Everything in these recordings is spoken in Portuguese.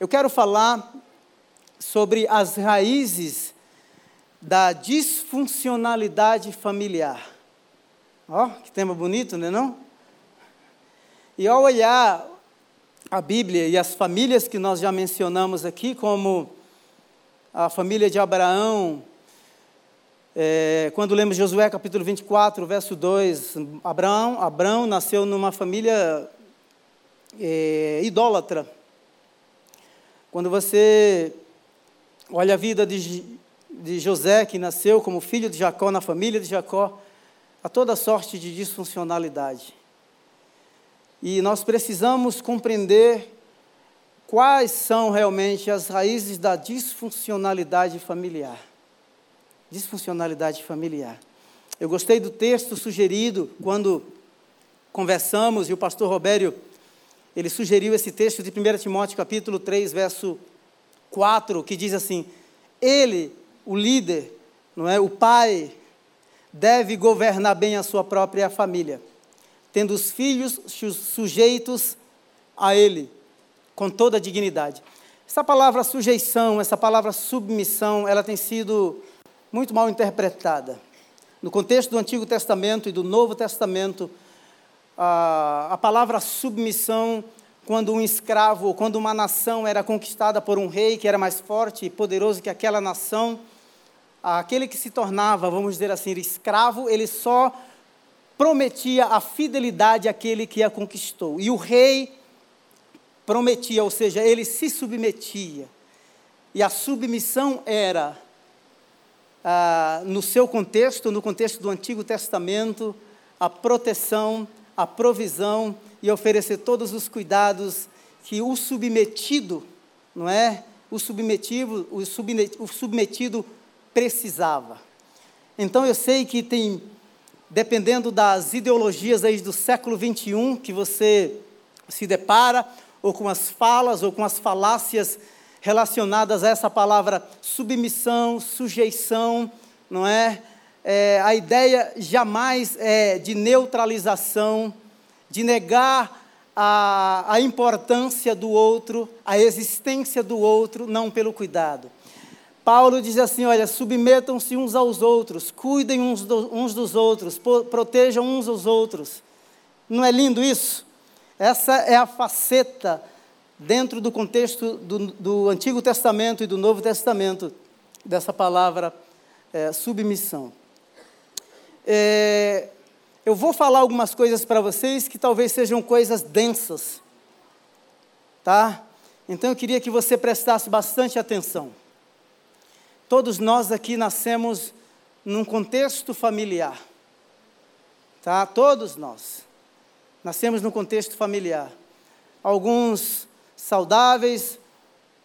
Eu quero falar sobre as raízes da disfuncionalidade familiar. Ó, oh, que tema bonito, não é não? E ao olhar a Bíblia e as famílias que nós já mencionamos aqui, como a família de Abraão, é, quando lemos Josué capítulo 24, verso 2, Abraão, Abraão nasceu numa família é, idólatra. Quando você olha a vida de, de José, que nasceu como filho de Jacó, na família de Jacó, há toda sorte de disfuncionalidade. E nós precisamos compreender quais são realmente as raízes da disfuncionalidade familiar. Disfuncionalidade familiar. Eu gostei do texto sugerido quando conversamos e o pastor Robério ele sugeriu esse texto de 1 Timóteo capítulo 3, verso 4, que diz assim: Ele, o líder, não é, o pai, deve governar bem a sua própria família, tendo os filhos sujeitos a ele com toda a dignidade. Essa palavra sujeição, essa palavra submissão, ela tem sido muito mal interpretada. No contexto do Antigo Testamento e do Novo Testamento, a, palavra submissão, quando um escravo quando uma nação era conquistada por um rei que era mais forte e poderoso que aquela nação, aquele que se tornava, vamos dizer assim, escravo, ele só prometia a fidelidade àquele que a conquistou. E o rei prometia, ou seja, ele se submetia. E a submissão era, ah, no seu contexto, no contexto do Antigo Testamento, a proteção, a provisão e oferecer todos os cuidados que o submetido, não é? O submetido, o submetido, o submetido precisava. Então eu sei que tem, dependendo das ideologias aí do século 21 que você se depara, ou com as falas, ou com as falácias relacionadas a essa palavra submissão, sujeição, não é? É a ideia jamais é de neutralização, de negar a, a importância do outro, a existência do outro, não pelo cuidado. Paulo diz assim: olha, submetam-se uns aos outros, cuidem uns, do, uns dos outros, protejam uns aos outros. Não é lindo isso? Essa é a faceta dentro do contexto do, do Antigo Testamento e do Novo Testamento dessa palavra é, submissão. É, eu vou falar algumas coisas para vocês que talvez sejam coisas densas, tá? Então eu queria que você prestasse bastante atenção. Todos nós aqui nascemos num contexto familiar, tá? Todos nós. Nascemos no contexto familiar. Alguns saudáveis,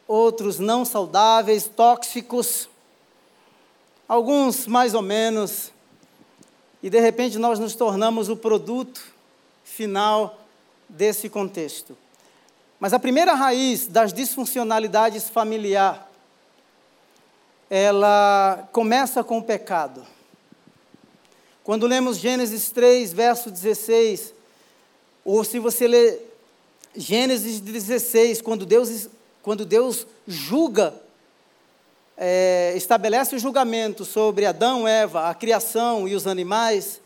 outros não saudáveis, tóxicos, alguns mais ou menos, e de repente nós nos tornamos o produto final desse contexto. Mas a primeira raiz das disfuncionalidades familiar, ela começa com o pecado. Quando lemos Gênesis 3, verso 16, ou se você lê Gênesis 16, quando Deus, quando Deus julga, é, estabelece o julgamento sobre Adão, Eva, a criação e os animais,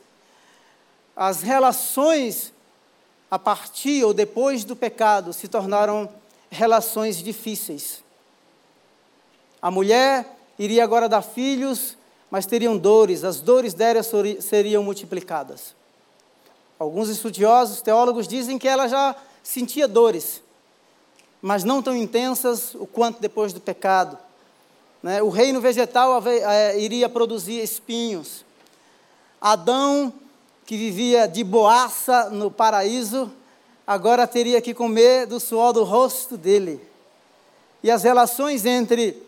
as relações a partir ou depois do pecado se tornaram relações difíceis. A mulher iria agora dar filhos, mas teriam dores, as dores dela seriam multiplicadas. Alguns estudiosos, teólogos dizem que ela já sentia dores, mas não tão intensas o quanto depois do pecado. Né? O reino vegetal é, iria produzir espinhos. Adão, que vivia de boaça no paraíso, agora teria que comer do suor do rosto dele. E as relações entre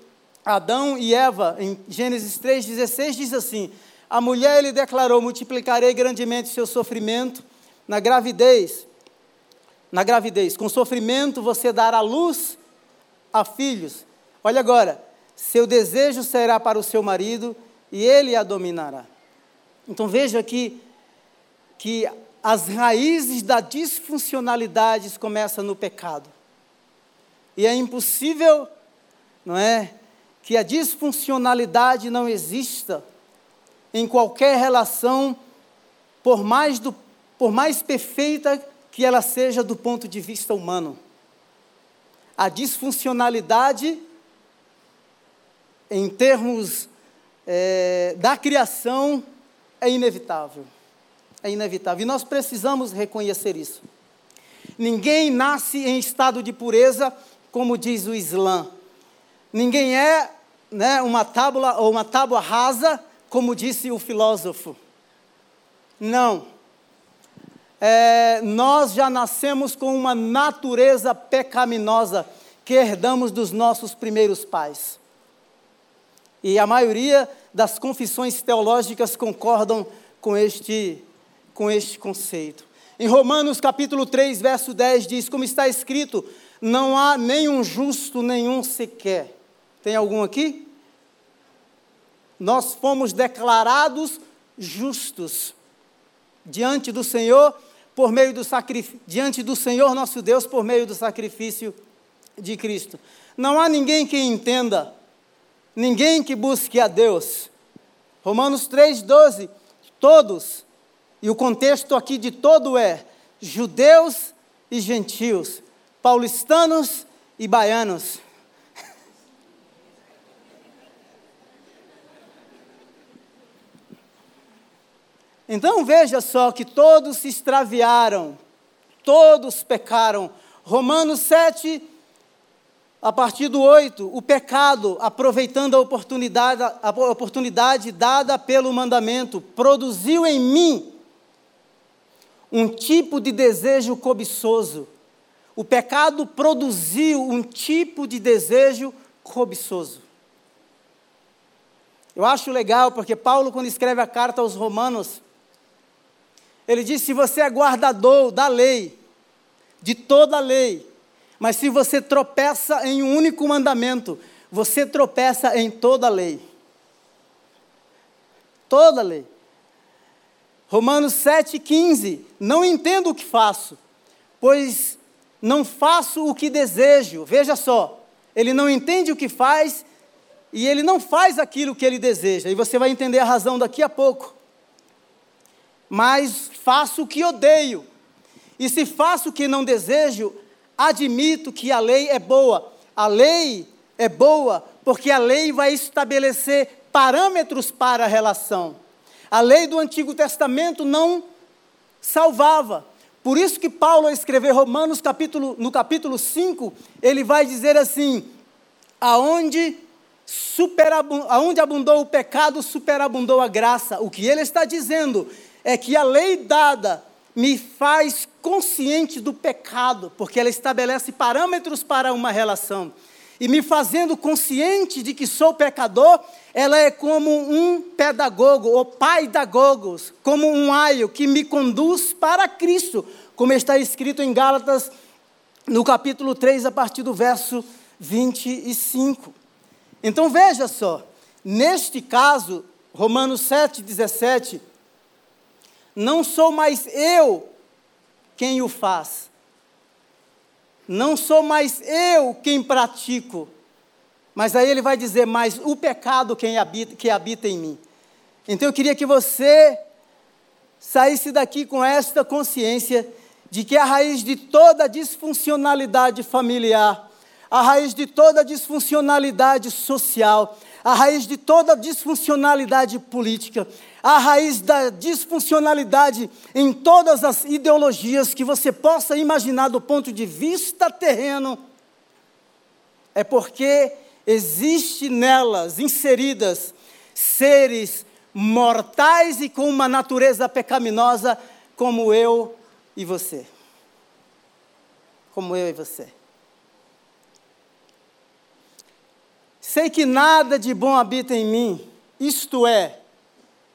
Adão e Eva, em Gênesis 3,16, diz assim: a mulher lhe declarou: multiplicarei grandemente seu sofrimento na gravidez. Na gravidez, com sofrimento você dará luz a filhos. Olha agora, seu desejo será para o seu marido e ele a dominará. Então veja aqui que as raízes da disfuncionalidade começam no pecado. E é impossível, não é, que a disfuncionalidade não exista em qualquer relação, por mais, do, por mais perfeita que ela seja do ponto de vista humano. A disfuncionalidade, em termos é, da criação, é inevitável. É inevitável. E nós precisamos reconhecer isso. Ninguém nasce em estado de pureza, como diz o Islã. Ninguém é né, uma tábua ou uma tábua rasa, como disse o filósofo. Não. É, nós já nascemos com uma natureza pecaminosa que herdamos dos nossos primeiros pais. E a maioria das confissões teológicas concordam com este, com este conceito. Em Romanos capítulo 3, verso 10 diz: Como está escrito, não há nenhum justo, nenhum sequer. Tem algum aqui? Nós fomos declarados justos diante do Senhor por meio do sacrifício, diante do Senhor nosso Deus por meio do sacrifício de Cristo. Não há ninguém que entenda, ninguém que busque a Deus. Romanos 3:12, todos, e o contexto aqui de todo é judeus e gentios, paulistanos e baianos. Então veja só que todos se extraviaram, todos pecaram. Romanos 7, a partir do 8, o pecado, aproveitando a oportunidade, a oportunidade dada pelo mandamento, produziu em mim um tipo de desejo cobiçoso. O pecado produziu um tipo de desejo cobiçoso. Eu acho legal porque Paulo, quando escreve a carta aos Romanos, ele diz: se você é guardador da lei, de toda a lei, mas se você tropeça em um único mandamento, você tropeça em toda a lei. Toda a lei. Romanos 7,15: Não entendo o que faço, pois não faço o que desejo. Veja só, ele não entende o que faz e ele não faz aquilo que ele deseja. E você vai entender a razão daqui a pouco mas faço o que odeio. E se faço o que não desejo, admito que a lei é boa. A lei é boa porque a lei vai estabelecer parâmetros para a relação. A lei do Antigo Testamento não salvava. Por isso que Paulo, ao escrever Romanos capítulo, no capítulo 5, ele vai dizer assim: aonde, aonde abundou o pecado, superabundou a graça. O que ele está dizendo é que a lei dada me faz consciente do pecado, porque ela estabelece parâmetros para uma relação. E me fazendo consciente de que sou pecador, ela é como um pedagogo, ou pai da gogos, como um aio que me conduz para Cristo, como está escrito em Gálatas, no capítulo 3, a partir do verso 25. Então veja só, neste caso, Romanos 7, 17, não sou mais eu quem o faz. Não sou mais eu quem pratico. Mas aí ele vai dizer, mas o pecado quem habita, que habita em mim. Então eu queria que você saísse daqui com esta consciência de que a raiz de toda disfuncionalidade familiar, a raiz de toda disfuncionalidade social, a raiz de toda disfuncionalidade política, a raiz da disfuncionalidade em todas as ideologias que você possa imaginar do ponto de vista terreno, é porque existe nelas inseridas seres mortais e com uma natureza pecaminosa como eu e você. Como eu e você. Sei que nada de bom habita em mim, isto é,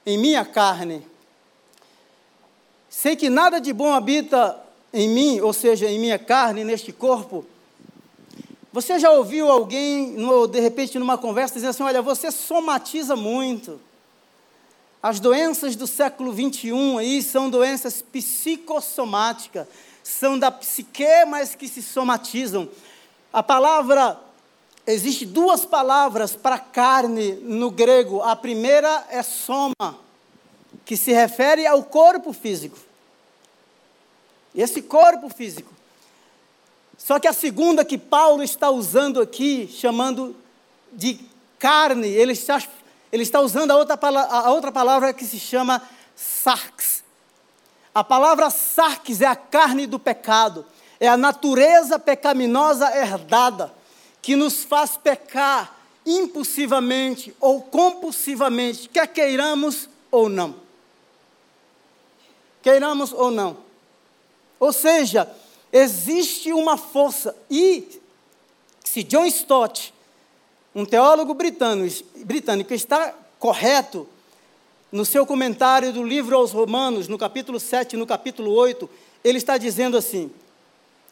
em minha carne. Sei que nada de bom habita em mim, ou seja, em minha carne, neste corpo. Você já ouviu alguém, de repente, numa conversa, dizendo assim: olha, você somatiza muito. As doenças do século 21 aí são doenças psicossomáticas, são da psique, mas que se somatizam. A palavra, existe duas palavras para carne no grego. A primeira é soma, que se refere ao corpo físico. Esse corpo físico. Só que a segunda que Paulo está usando aqui, chamando de carne, ele está, ele está usando a outra, a outra palavra que se chama sarx. A palavra sarx é a carne do pecado, é a natureza pecaminosa herdada que nos faz pecar impulsivamente ou compulsivamente, quer queiramos ou não. Queiramos ou não. Ou seja, existe uma força, e se John Stott, um teólogo britânico, está correto no seu comentário do livro aos Romanos, no capítulo 7 no capítulo 8, ele está dizendo assim: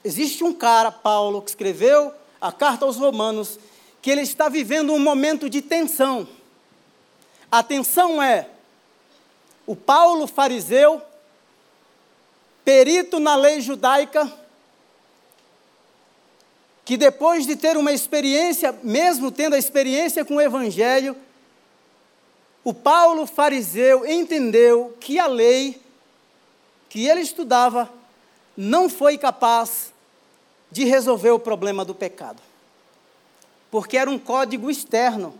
existe um cara, Paulo, que escreveu a carta aos Romanos, que ele está vivendo um momento de tensão. A tensão é o Paulo fariseu, perito na lei judaica, que depois de ter uma experiência, mesmo tendo a experiência com o Evangelho, o Paulo fariseu entendeu que a lei que ele estudava não foi capaz de resolver o problema do pecado, porque era um código externo.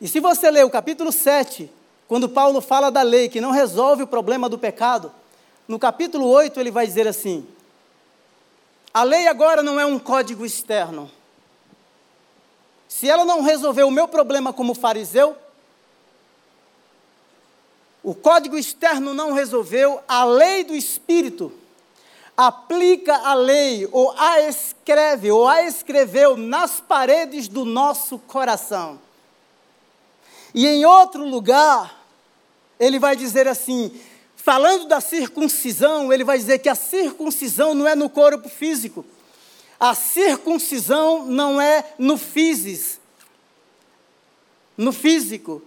E se você ler o capítulo 7, quando Paulo fala da lei que não resolve o problema do pecado, no capítulo 8 ele vai dizer assim: a lei agora não é um código externo. Se ela não resolver o meu problema como fariseu, o código externo não resolveu, a lei do Espírito aplica a lei, ou a escreve, ou a escreveu nas paredes do nosso coração. E em outro lugar, ele vai dizer assim: falando da circuncisão, ele vai dizer que a circuncisão não é no corpo físico a circuncisão não é no físis, no físico,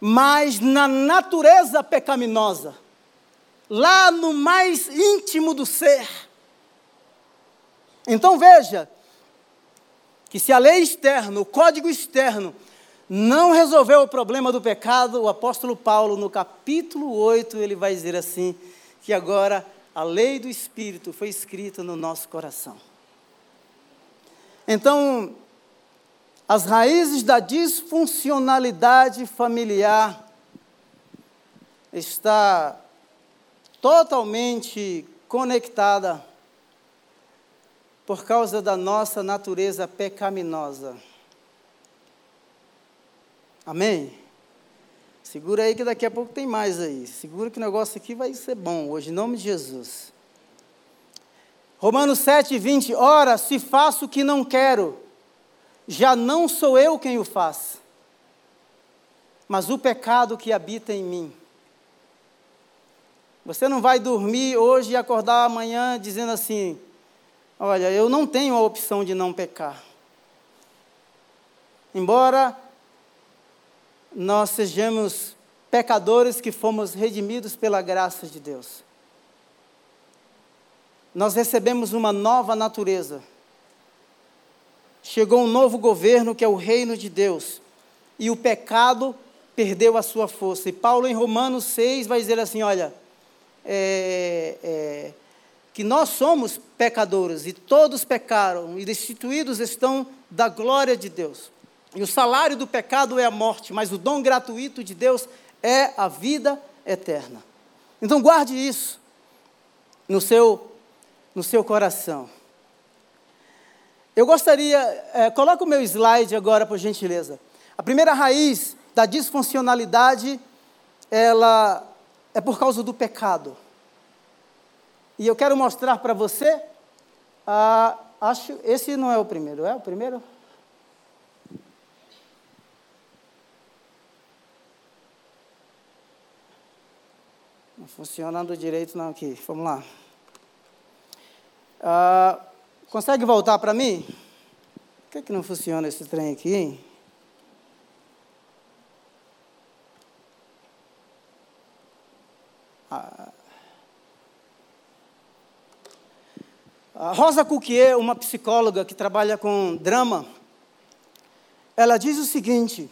mas na natureza pecaminosa, lá no mais íntimo do ser. Então veja que se a lei externa, o código externo, não resolveu o problema do pecado, o apóstolo Paulo, no capítulo 8, ele vai dizer assim: que agora a lei do Espírito foi escrita no nosso coração. Então, as raízes da disfuncionalidade familiar está totalmente conectada por causa da nossa natureza pecaminosa. Amém? Segura aí que daqui a pouco tem mais aí. Segura que o negócio aqui vai ser bom hoje, em nome de Jesus. Romanos 7, 20. Ora, se faço o que não quero, já não sou eu quem o faz, mas o pecado que habita em mim. Você não vai dormir hoje e acordar amanhã dizendo assim: Olha, eu não tenho a opção de não pecar. Embora nós sejamos pecadores que fomos redimidos pela graça de Deus nós recebemos uma nova natureza. Chegou um novo governo que é o reino de Deus. E o pecado perdeu a sua força. E Paulo, em Romanos 6, vai dizer assim: olha, é, é, que nós somos pecadores e todos pecaram e destituídos estão da glória de Deus. E o salário do pecado é a morte, mas o dom gratuito de Deus é a vida eterna. Então guarde isso no seu no seu coração. Eu gostaria, é, coloca o meu slide agora, por gentileza. A primeira raiz da disfuncionalidade, ela é por causa do pecado. E eu quero mostrar para você, ah, acho, esse não é o primeiro, é o primeiro? Não funcionando direito não aqui, vamos lá. Ah, consegue voltar para mim? Por que, que não funciona esse trem aqui, hein? A Rosa Cuquier, uma psicóloga que trabalha com drama, ela diz o seguinte: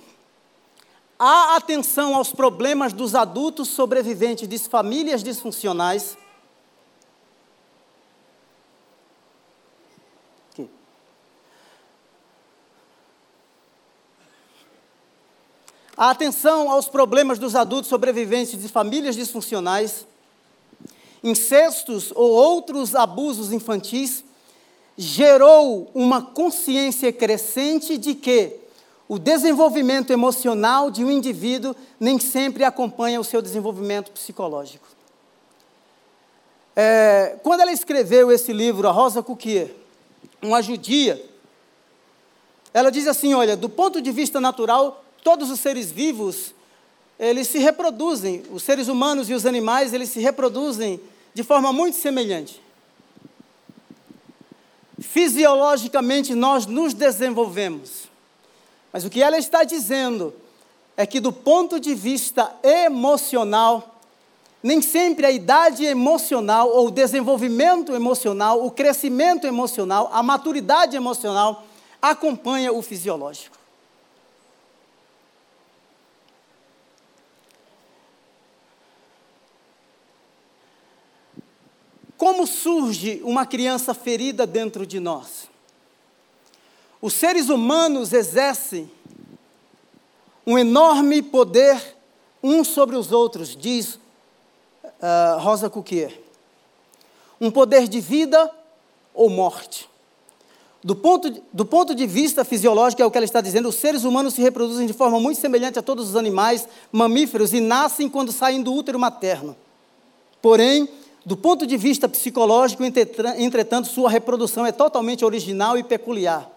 há atenção aos problemas dos adultos sobreviventes de famílias disfuncionais. A atenção aos problemas dos adultos sobreviventes de famílias disfuncionais incestos ou outros abusos infantis, gerou uma consciência crescente de que o desenvolvimento emocional de um indivíduo nem sempre acompanha o seu desenvolvimento psicológico. É, quando ela escreveu esse livro, a Rosa Cuquier, uma judia, ela diz assim: olha, do ponto de vista natural, todos os seres vivos eles se reproduzem, os seres humanos e os animais eles se reproduzem de forma muito semelhante. Fisiologicamente nós nos desenvolvemos. Mas o que ela está dizendo é que, do ponto de vista emocional, nem sempre a idade emocional, ou o desenvolvimento emocional, o crescimento emocional, a maturidade emocional acompanha o fisiológico. Como surge uma criança ferida dentro de nós? Os seres humanos exercem um enorme poder uns sobre os outros, diz uh, Rosa Cuquier. Um poder de vida ou morte. Do ponto, de, do ponto de vista fisiológico, é o que ela está dizendo, os seres humanos se reproduzem de forma muito semelhante a todos os animais mamíferos e nascem quando saem do útero materno. Porém, do ponto de vista psicológico, entretanto, sua reprodução é totalmente original e peculiar.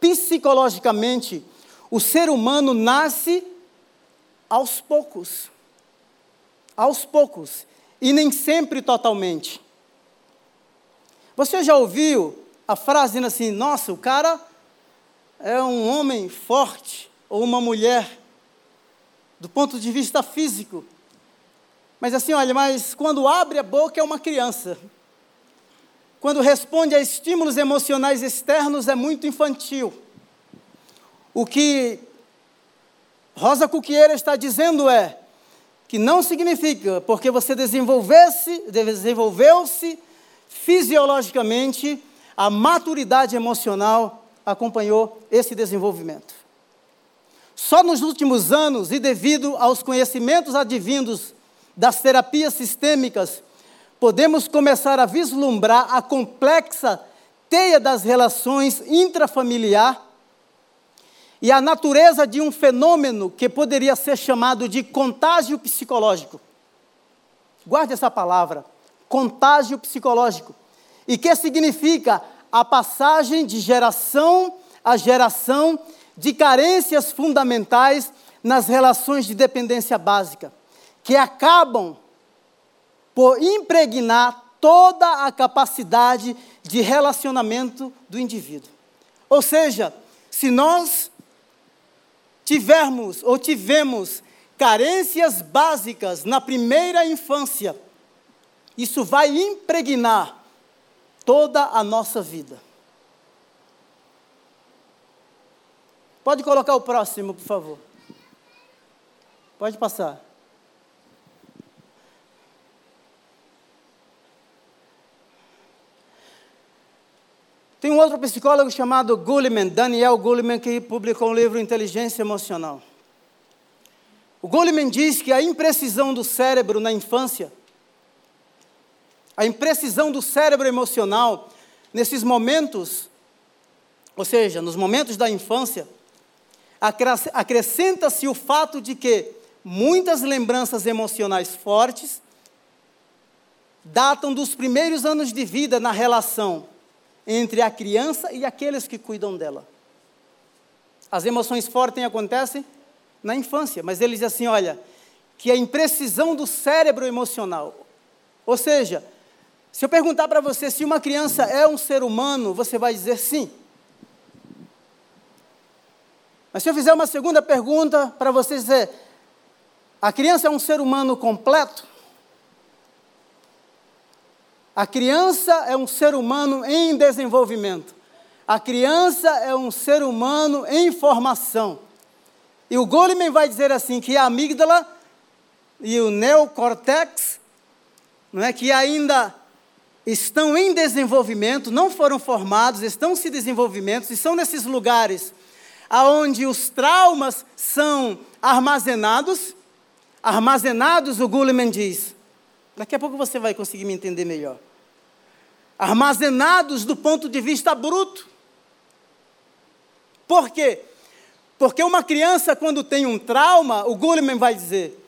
Psicologicamente, o ser humano nasce aos poucos. Aos poucos. E nem sempre totalmente. Você já ouviu a frase assim: nossa, o cara é um homem forte, ou uma mulher, do ponto de vista físico. Mas assim, olha, mas quando abre a boca é uma criança. Quando responde a estímulos emocionais externos é muito infantil. O que Rosa Cuquieira está dizendo é que não significa porque você desenvolvesse, desenvolveu-se fisiologicamente, a maturidade emocional acompanhou esse desenvolvimento. Só nos últimos anos, e devido aos conhecimentos advindos das terapias sistêmicas, podemos começar a vislumbrar a complexa teia das relações intrafamiliar e a natureza de um fenômeno que poderia ser chamado de contágio psicológico. Guarde essa palavra, contágio psicológico. E que significa a passagem de geração a geração de carências fundamentais nas relações de dependência básica que acabam por impregnar toda a capacidade de relacionamento do indivíduo. Ou seja, se nós tivermos ou tivemos carências básicas na primeira infância, isso vai impregnar toda a nossa vida. Pode colocar o próximo, por favor. Pode passar. Tem um outro psicólogo chamado Goleman, Daniel Goleman, que publicou um livro Inteligência Emocional. O Goleman diz que a imprecisão do cérebro na infância, a imprecisão do cérebro emocional, nesses momentos, ou seja, nos momentos da infância, acrescenta-se o fato de que muitas lembranças emocionais fortes datam dos primeiros anos de vida na relação entre a criança e aqueles que cuidam dela. As emoções fortes acontecem na infância, mas ele diz assim: olha, que a imprecisão do cérebro emocional. Ou seja, se eu perguntar para você se uma criança é um ser humano, você vai dizer sim. Mas se eu fizer uma segunda pergunta para você dizer, a criança é um ser humano completo? A criança é um ser humano em desenvolvimento. A criança é um ser humano em formação. E o Goleman vai dizer assim que a amígdala e o neocortex, não é que ainda estão em desenvolvimento, não foram formados, estão se desenvolvimento e são nesses lugares aonde os traumas são armazenados. Armazenados, o Goleman diz. Daqui a pouco você vai conseguir me entender melhor. Armazenados do ponto de vista bruto. Por quê? Porque uma criança, quando tem um trauma, o Goleman vai dizer,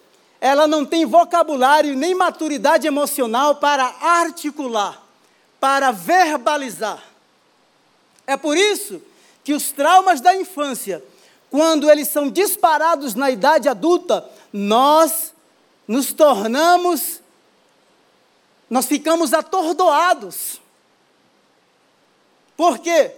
ela não tem vocabulário nem maturidade emocional para articular, para verbalizar. É por isso que os traumas da infância, quando eles são disparados na idade adulta, nós nos tornamos, nós ficamos atordoados. Por quê?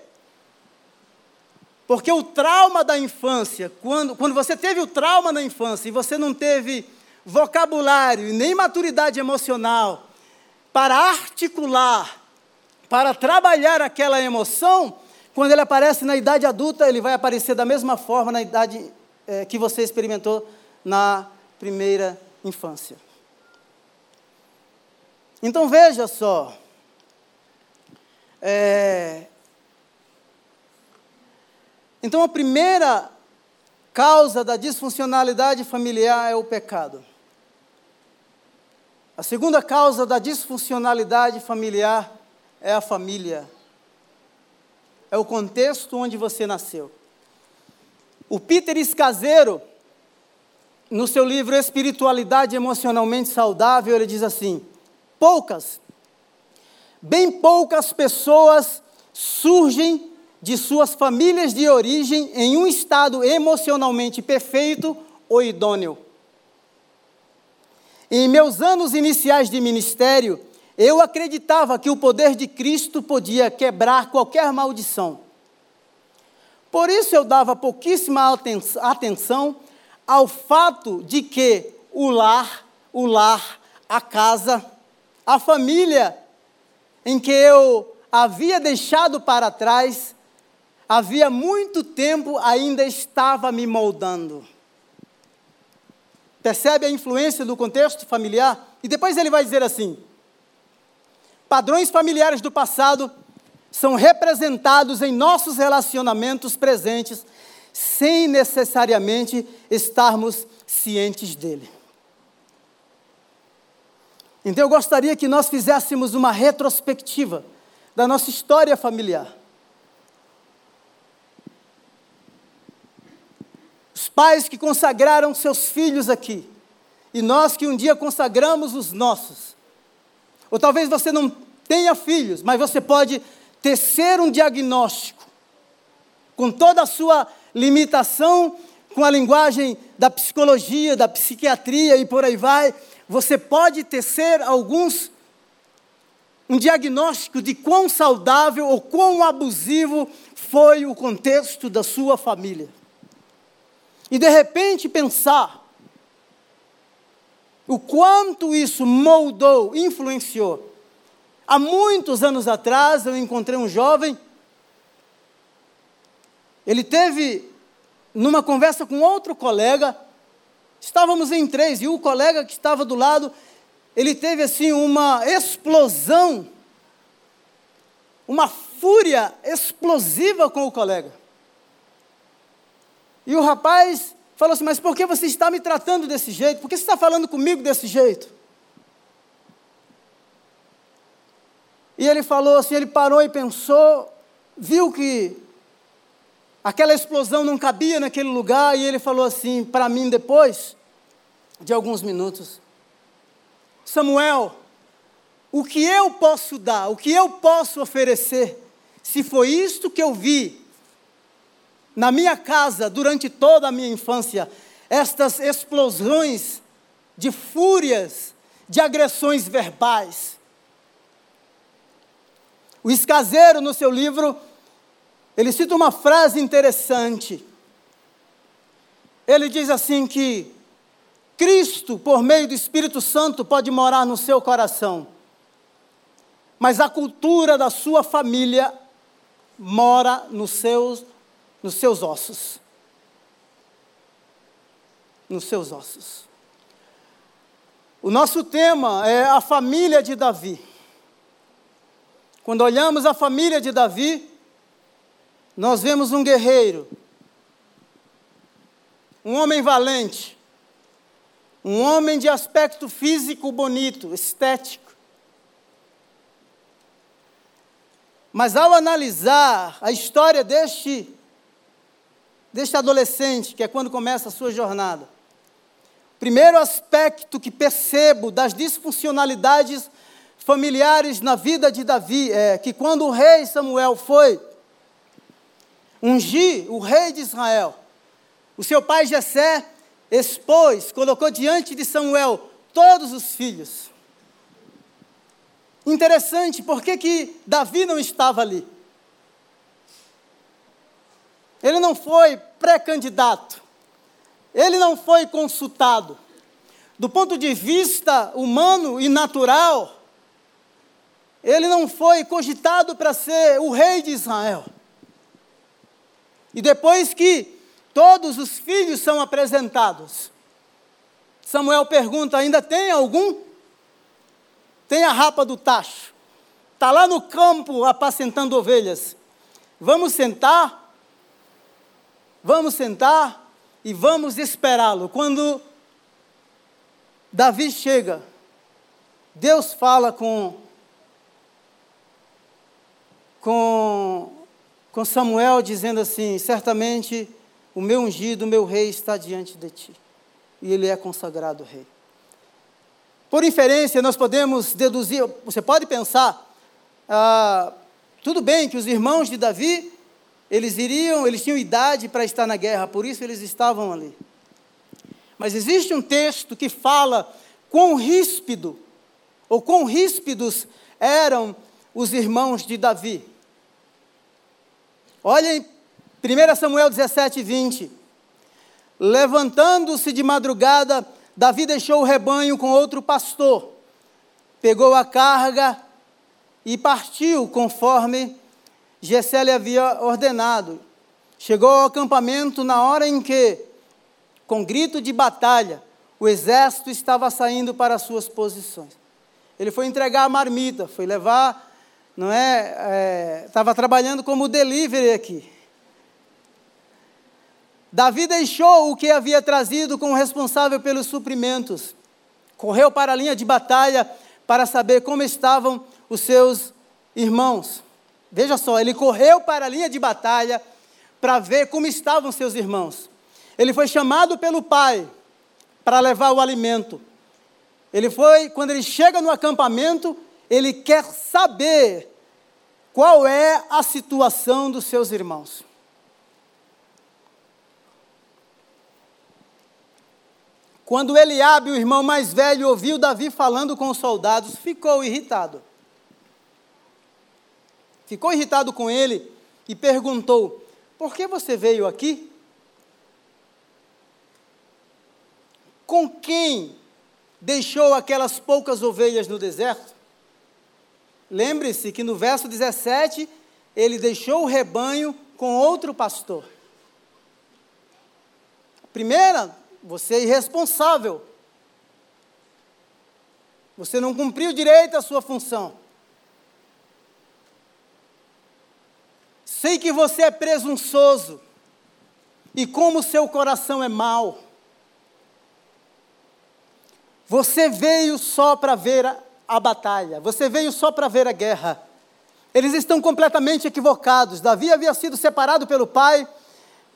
Porque o trauma da infância, quando, quando você teve o trauma na infância e você não teve vocabulário e nem maturidade emocional para articular, para trabalhar aquela emoção, quando ele aparece na idade adulta, ele vai aparecer da mesma forma na idade é, que você experimentou na primeira infância. Então veja só, é, então, a primeira causa da disfuncionalidade familiar é o pecado. A segunda causa da disfuncionalidade familiar é a família. É o contexto onde você nasceu. O Peter Escaseiro, no seu livro Espiritualidade Emocionalmente Saudável, ele diz assim: poucas, bem poucas pessoas surgem de suas famílias de origem em um estado emocionalmente perfeito ou idôneo. Em meus anos iniciais de ministério, eu acreditava que o poder de Cristo podia quebrar qualquer maldição. Por isso eu dava pouquíssima atenção ao fato de que o lar, o lar, a casa, a família em que eu havia deixado para trás havia muito tempo ainda estava me moldando. Percebe a influência do contexto familiar? E depois ele vai dizer assim: padrões familiares do passado são representados em nossos relacionamentos presentes, sem necessariamente estarmos cientes dele. Então eu gostaria que nós fizéssemos uma retrospectiva da nossa história familiar. Os pais que consagraram seus filhos aqui, e nós que um dia consagramos os nossos. Ou talvez você não tenha filhos, mas você pode tecer um diagnóstico, com toda a sua limitação, com a linguagem da psicologia, da psiquiatria e por aí vai, você pode tecer alguns um diagnóstico de quão saudável ou quão abusivo foi o contexto da sua família e de repente pensar o quanto isso moldou, influenciou. Há muitos anos atrás eu encontrei um jovem, ele teve, numa conversa com outro colega, estávamos em três, e o colega que estava do lado, ele teve assim uma explosão, uma fúria explosiva com o colega. E o rapaz falou assim: Mas por que você está me tratando desse jeito? Por que você está falando comigo desse jeito? E ele falou assim: ele parou e pensou, viu que aquela explosão não cabia naquele lugar, e ele falou assim para mim depois de alguns minutos: Samuel, o que eu posso dar, o que eu posso oferecer, se foi isto que eu vi na minha casa durante toda a minha infância, estas explosões de fúrias, de agressões verbais. O escaseiro, no seu livro, ele cita uma frase interessante. Ele diz assim que Cristo, por meio do Espírito Santo, pode morar no seu coração. mas a cultura da sua família mora nos seus, nos seus ossos. Nos seus ossos. O nosso tema é a família de Davi. Quando olhamos a família de Davi, nós vemos um guerreiro, um homem valente, um homem de aspecto físico bonito, estético. Mas ao analisar a história deste, deste adolescente, que é quando começa a sua jornada, primeiro aspecto que percebo das disfuncionalidades familiares na vida de Davi é que quando o rei Samuel foi ungir o rei de Israel, o seu pai Jessé expôs, colocou diante de Samuel todos os filhos. Interessante, por que, que Davi não estava ali? Ele não foi pré-candidato, ele não foi consultado. Do ponto de vista humano e natural, ele não foi cogitado para ser o rei de Israel. E depois que todos os filhos são apresentados. Samuel pergunta: ainda tem algum? Tem a rapa do tacho. Está lá no campo apacentando ovelhas. Vamos sentar? Vamos sentar e vamos esperá-lo. Quando Davi chega, Deus fala com, com, com Samuel, dizendo assim: certamente o meu ungido, o meu rei está diante de ti. E ele é consagrado rei. Por inferência, nós podemos deduzir, você pode pensar, ah, tudo bem que os irmãos de Davi, eles iriam, eles tinham idade para estar na guerra, por isso eles estavam ali. Mas existe um texto que fala quão ríspido, ou quão ríspidos eram os irmãos de Davi. Olhem 1 Samuel 17, 20. Levantando-se de madrugada, Davi deixou o rebanho com outro pastor, pegou a carga e partiu conforme Gessé lhe havia ordenado. Chegou ao acampamento na hora em que, com grito de batalha, o exército estava saindo para suas posições. Ele foi entregar a marmita, foi levar, não é? Estava é, trabalhando como delivery aqui. Davi deixou o que havia trazido com o responsável pelos suprimentos. Correu para a linha de batalha para saber como estavam os seus irmãos. Veja só, ele correu para a linha de batalha para ver como estavam seus irmãos. Ele foi chamado pelo pai para levar o alimento. Ele foi, quando ele chega no acampamento, ele quer saber qual é a situação dos seus irmãos. Quando Eliabe, o irmão mais velho, ouviu Davi falando com os soldados, ficou irritado. Ficou irritado com ele e perguntou: Por que você veio aqui? Com quem deixou aquelas poucas ovelhas no deserto? Lembre-se que no verso 17, ele deixou o rebanho com outro pastor. Primeira você é irresponsável. Você não cumpriu direito a sua função. Sei que você é presunçoso. E como seu coração é mau. Você veio só para ver a, a batalha. Você veio só para ver a guerra. Eles estão completamente equivocados. Davi havia sido separado pelo pai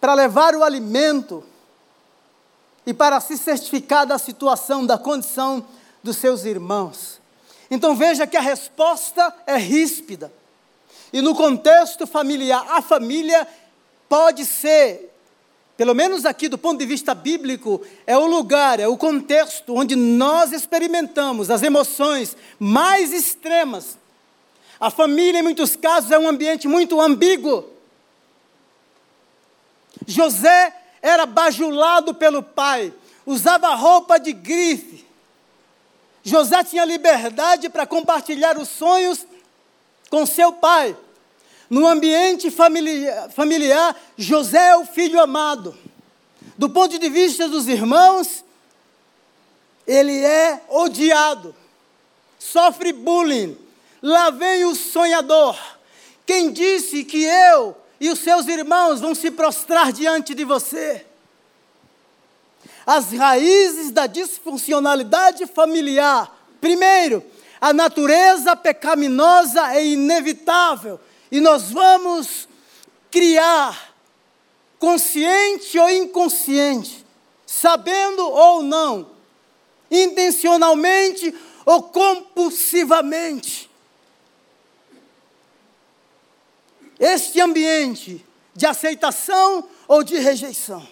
para levar o alimento e para se certificar da situação, da condição dos seus irmãos. Então veja que a resposta é ríspida. E no contexto familiar, a família pode ser, pelo menos aqui do ponto de vista bíblico, é o lugar, é o contexto onde nós experimentamos as emoções mais extremas. A família, em muitos casos, é um ambiente muito ambíguo. José era bajulado pelo pai, usava roupa de grife. José tinha liberdade para compartilhar os sonhos com seu pai. No ambiente familiar, José é o filho amado. Do ponto de vista dos irmãos, ele é odiado, sofre bullying. Lá vem o sonhador. Quem disse que eu e os seus irmãos vão se prostrar diante de você? As raízes da disfuncionalidade familiar. Primeiro, a natureza pecaminosa é inevitável e nós vamos criar, consciente ou inconsciente, sabendo ou não, intencionalmente ou compulsivamente. Este ambiente de aceitação ou de rejeição.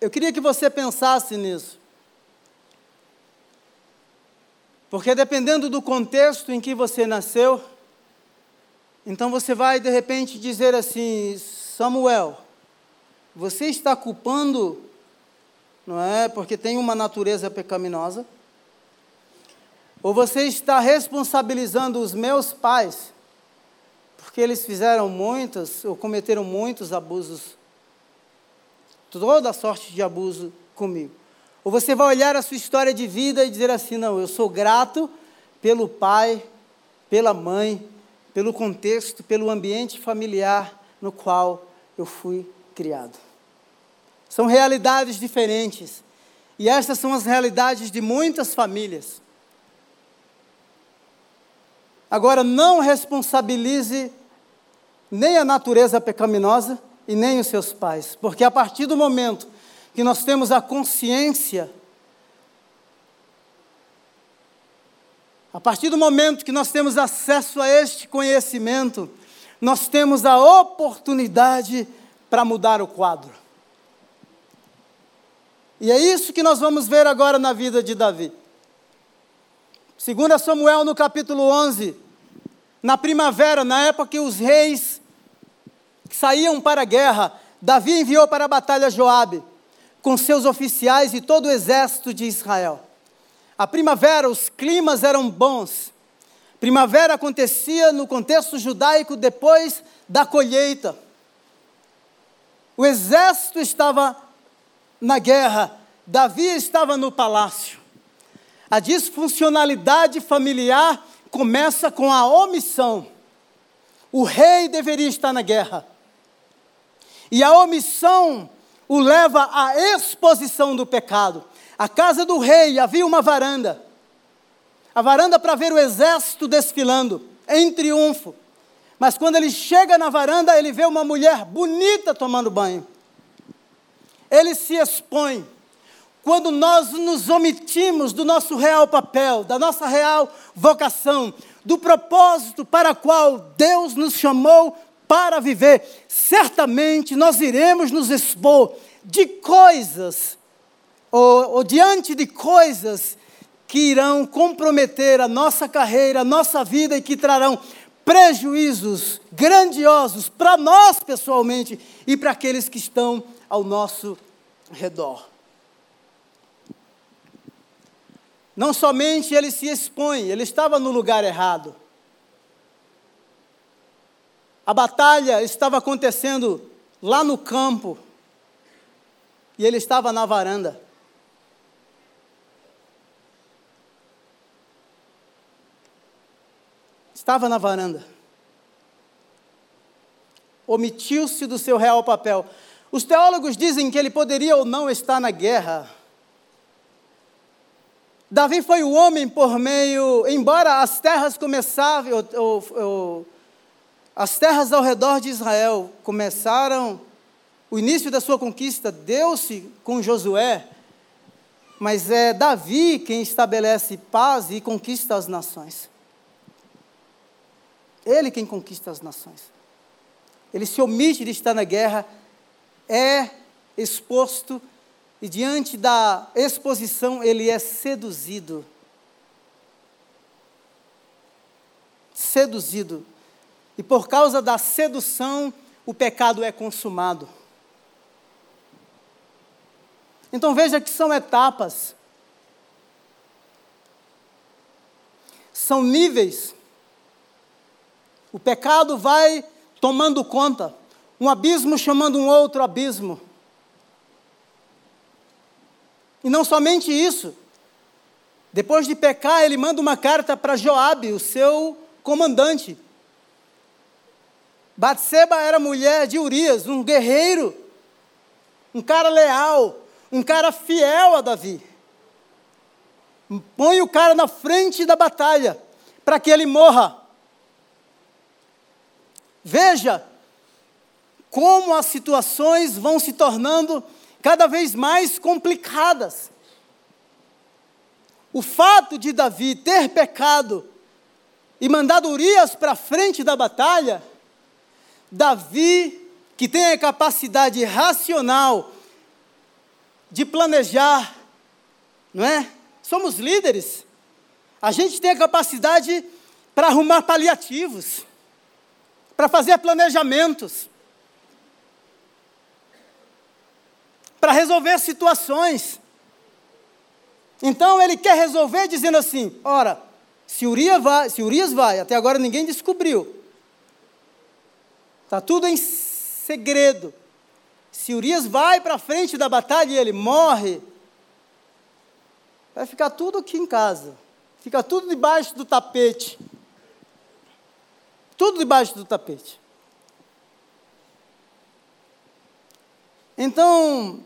Eu queria que você pensasse nisso. Porque dependendo do contexto em que você nasceu, então você vai de repente dizer assim: Samuel, você está culpando, não é? Porque tem uma natureza pecaminosa? Ou você está responsabilizando os meus pais, porque eles fizeram muitas, ou cometeram muitos abusos, toda sorte de abuso comigo? Ou você vai olhar a sua história de vida e dizer assim: não, eu sou grato pelo pai, pela mãe, pelo contexto, pelo ambiente familiar no qual eu fui criado. São realidades diferentes. E estas são as realidades de muitas famílias. Agora, não responsabilize nem a natureza pecaminosa e nem os seus pais, porque a partir do momento que nós temos a consciência A partir do momento que nós temos acesso a este conhecimento, nós temos a oportunidade para mudar o quadro. E é isso que nós vamos ver agora na vida de Davi. Segundo Samuel no capítulo 11, na primavera, na época que os reis saíam para a guerra, Davi enviou para a batalha Joabe com seus oficiais e todo o exército de Israel. A primavera, os climas eram bons. Primavera acontecia no contexto judaico depois da colheita. O exército estava na guerra, Davi estava no palácio. A disfuncionalidade familiar começa com a omissão. O rei deveria estar na guerra. E a omissão o leva à exposição do pecado. A casa do rei havia uma varanda. A varanda para ver o exército desfilando em triunfo. Mas quando ele chega na varanda, ele vê uma mulher bonita tomando banho. Ele se expõe. Quando nós nos omitimos do nosso real papel, da nossa real vocação, do propósito para qual Deus nos chamou para viver, certamente nós iremos nos expor de coisas ou, ou diante de coisas que irão comprometer a nossa carreira, a nossa vida e que trarão prejuízos grandiosos para nós pessoalmente e para aqueles que estão ao nosso redor. Não somente ele se expõe, ele estava no lugar errado. A batalha estava acontecendo lá no campo e ele estava na varanda. estava na varanda. Omitiu-se do seu real papel. Os teólogos dizem que ele poderia ou não estar na guerra. Davi foi o homem por meio, embora as terras começavam, ou, ou, ou, as terras ao redor de Israel começaram, o início da sua conquista deu-se com Josué, mas é Davi quem estabelece paz e conquista as nações. Ele quem conquista as nações. Ele se omite de estar na guerra, é exposto e diante da exposição ele é seduzido. Seduzido. E por causa da sedução, o pecado é consumado. Então veja que são etapas, são níveis. O pecado vai tomando conta, um abismo chamando um outro abismo. E não somente isso, depois de pecar, ele manda uma carta para Joabe, o seu comandante. Batseba era mulher de Urias, um guerreiro, um cara leal, um cara fiel a Davi. Põe o cara na frente da batalha para que ele morra. Veja como as situações vão se tornando cada vez mais complicadas. O fato de Davi ter pecado e mandado Urias para frente da batalha, Davi, que tem a capacidade racional de planejar, não é? Somos líderes. A gente tem a capacidade para arrumar paliativos, para fazer planejamentos, para resolver situações. Então ele quer resolver dizendo assim: ora, se Urias vai, se Urias vai até agora ninguém descobriu. Está tudo em segredo. Se Urias vai para frente da batalha e ele morre, vai ficar tudo aqui em casa. Fica tudo debaixo do tapete. Tudo debaixo do tapete. Então,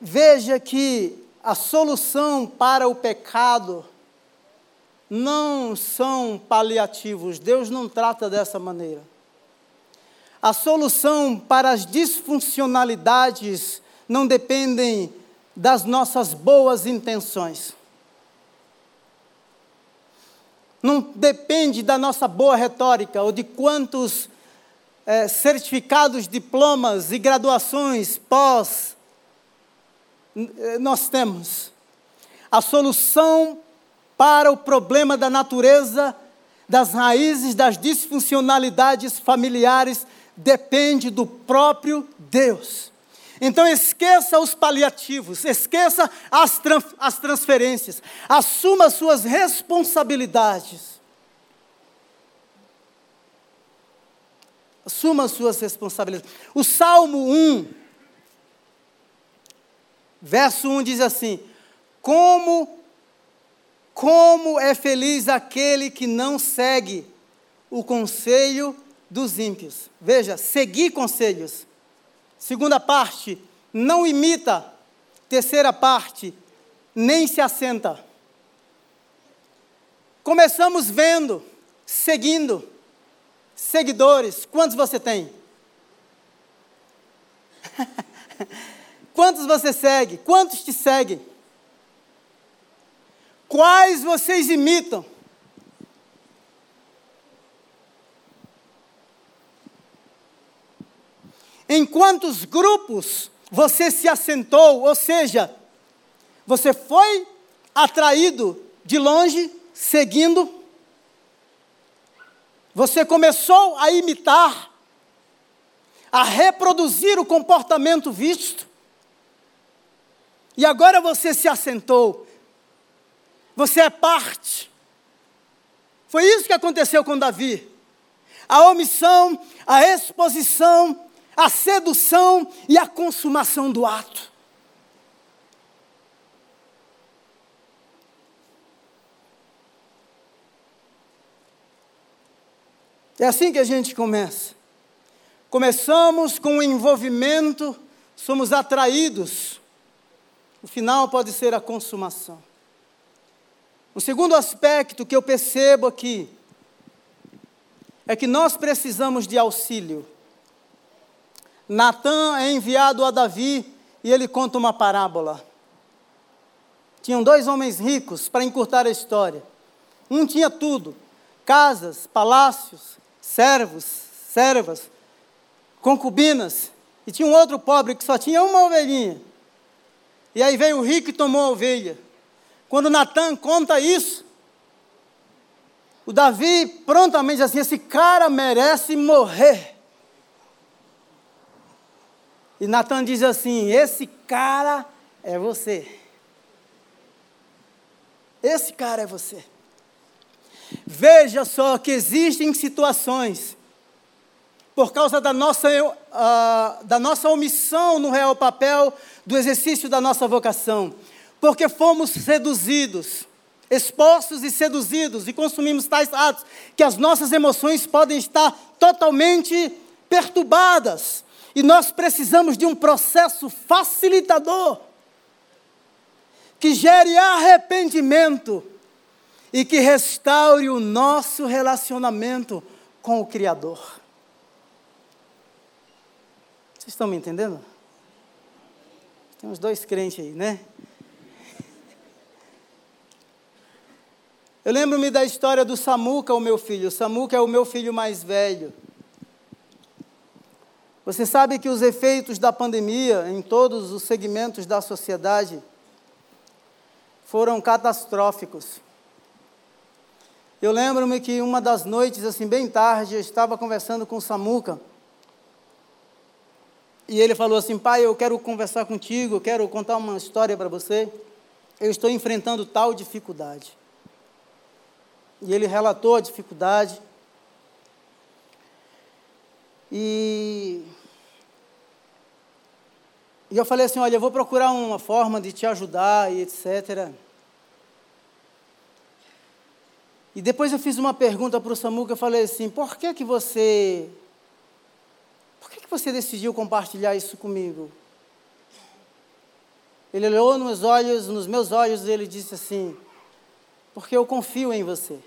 veja que a solução para o pecado não são paliativos. Deus não trata dessa maneira. A solução para as disfuncionalidades não dependem das nossas boas intenções. Não depende da nossa boa retórica ou de quantos é, certificados, diplomas e graduações pós eh, nós temos. A solução para o problema da natureza, das raízes das disfuncionalidades familiares depende do próprio Deus. Então esqueça os paliativos, esqueça as, as transferências, assuma suas responsabilidades. Assuma suas responsabilidades. O Salmo 1, verso 1 diz assim: Como, como é feliz aquele que não segue o conselho dos ímpios. Veja, seguir conselhos. Segunda parte, não imita. Terceira parte, nem se assenta. Começamos vendo, seguindo, seguidores. Quantos você tem? Quantos você segue? Quantos te seguem? Quais vocês imitam? Em quantos grupos você se assentou, ou seja, você foi atraído de longe, seguindo, você começou a imitar, a reproduzir o comportamento visto, e agora você se assentou, você é parte. Foi isso que aconteceu com Davi. A omissão, a exposição, a sedução e a consumação do ato. É assim que a gente começa. Começamos com o envolvimento, somos atraídos. O final pode ser a consumação. O segundo aspecto que eu percebo aqui é que nós precisamos de auxílio. Natan é enviado a Davi e ele conta uma parábola. Tinham dois homens ricos, para encurtar a história. Um tinha tudo: casas, palácios, servos, servas, concubinas. E tinha um outro pobre que só tinha uma ovelhinha. E aí veio o rico e tomou a ovelha. Quando Natan conta isso, o Davi prontamente diz assim: esse cara merece morrer. E Natan diz assim: Esse cara é você. Esse cara é você. Veja só que existem situações, por causa da nossa, uh, da nossa omissão no real papel do exercício da nossa vocação, porque fomos seduzidos, expostos e seduzidos e consumimos tais atos, que as nossas emoções podem estar totalmente perturbadas. E nós precisamos de um processo facilitador que gere arrependimento e que restaure o nosso relacionamento com o Criador. Vocês estão me entendendo? Tem uns dois crentes aí, né? Eu lembro-me da história do Samuca, o meu filho. O Samuca é o meu filho mais velho. Você sabe que os efeitos da pandemia em todos os segmentos da sociedade foram catastróficos. Eu lembro-me que uma das noites, assim, bem tarde, eu estava conversando com o Samuca. E ele falou assim: Pai, eu quero conversar contigo, eu quero contar uma história para você. Eu estou enfrentando tal dificuldade. E ele relatou a dificuldade. E, e eu falei assim: Olha, eu vou procurar uma forma de te ajudar e etc. E depois eu fiz uma pergunta para o Samuca, eu falei assim, por que que você, por que que você decidiu compartilhar isso comigo? Ele olhou nos olhos, nos meus olhos, e ele disse assim, porque eu confio em você.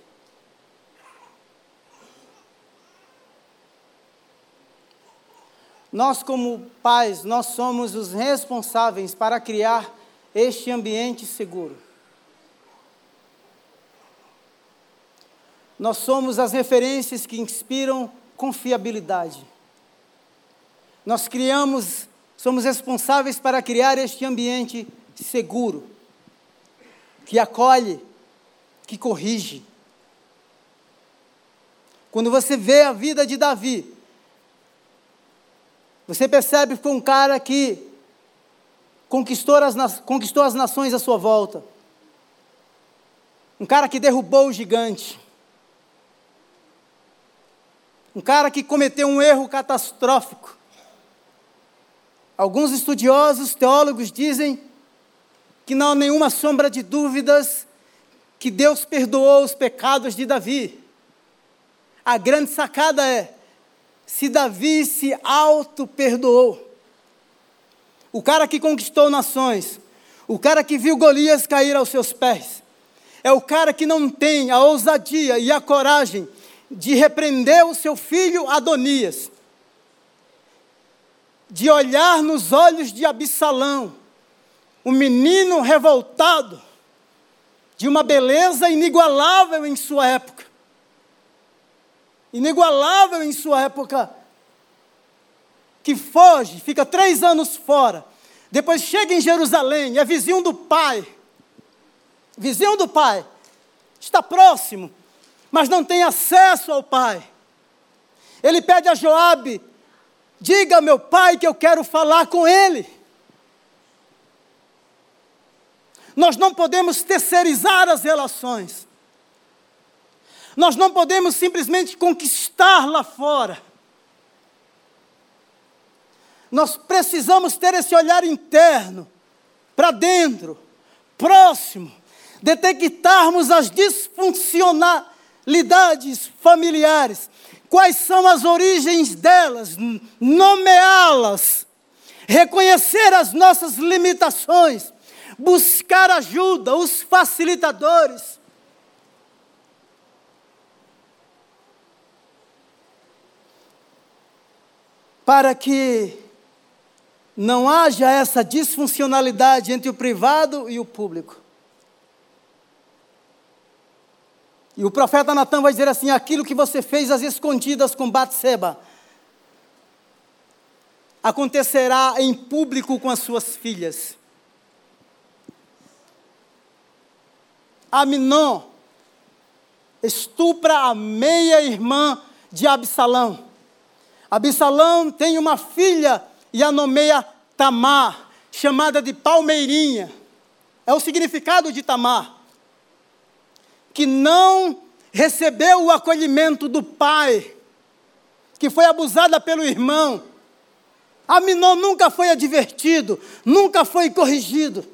Nós, como pais, nós somos os responsáveis para criar este ambiente seguro. Nós somos as referências que inspiram confiabilidade. Nós criamos, somos responsáveis para criar este ambiente seguro, que acolhe, que corrige. Quando você vê a vida de Davi, você percebe que foi um cara que conquistou as, conquistou as nações à sua volta. Um cara que derrubou o gigante um cara que cometeu um erro catastrófico. Alguns estudiosos, teólogos dizem que não há nenhuma sombra de dúvidas que Deus perdoou os pecados de Davi. A grande sacada é: se Davi se auto-perdoou, o cara que conquistou nações, o cara que viu Golias cair aos seus pés, é o cara que não tem a ousadia e a coragem de repreender o seu filho Adonias, de olhar nos olhos de Absalão, um menino revoltado, de uma beleza inigualável em sua época. Inigualável em sua época. Que foge, fica três anos fora. Depois chega em Jerusalém, é vizinho do pai. Vizinho do pai. Está próximo mas não tem acesso ao pai. Ele pede a Joabe: diga meu pai que eu quero falar com ele. Nós não podemos terceirizar as relações. Nós não podemos simplesmente conquistar lá fora. Nós precisamos ter esse olhar interno, para dentro, próximo, detectarmos as disfuncionalidades familiares, quais são as origens delas, nomeá-las, reconhecer as nossas limitações, buscar ajuda, os facilitadores. Para que não haja essa disfuncionalidade entre o privado e o público. E o profeta Natan vai dizer assim: aquilo que você fez às escondidas com Batseba acontecerá em público com as suas filhas. Aminon estupra a meia-irmã de Absalão. Absalão tem uma filha e a nomeia Tamar, chamada de Palmeirinha. É o significado de Tamar. Que não recebeu o acolhimento do pai, que foi abusada pelo irmão. Aminon nunca foi advertido, nunca foi corrigido.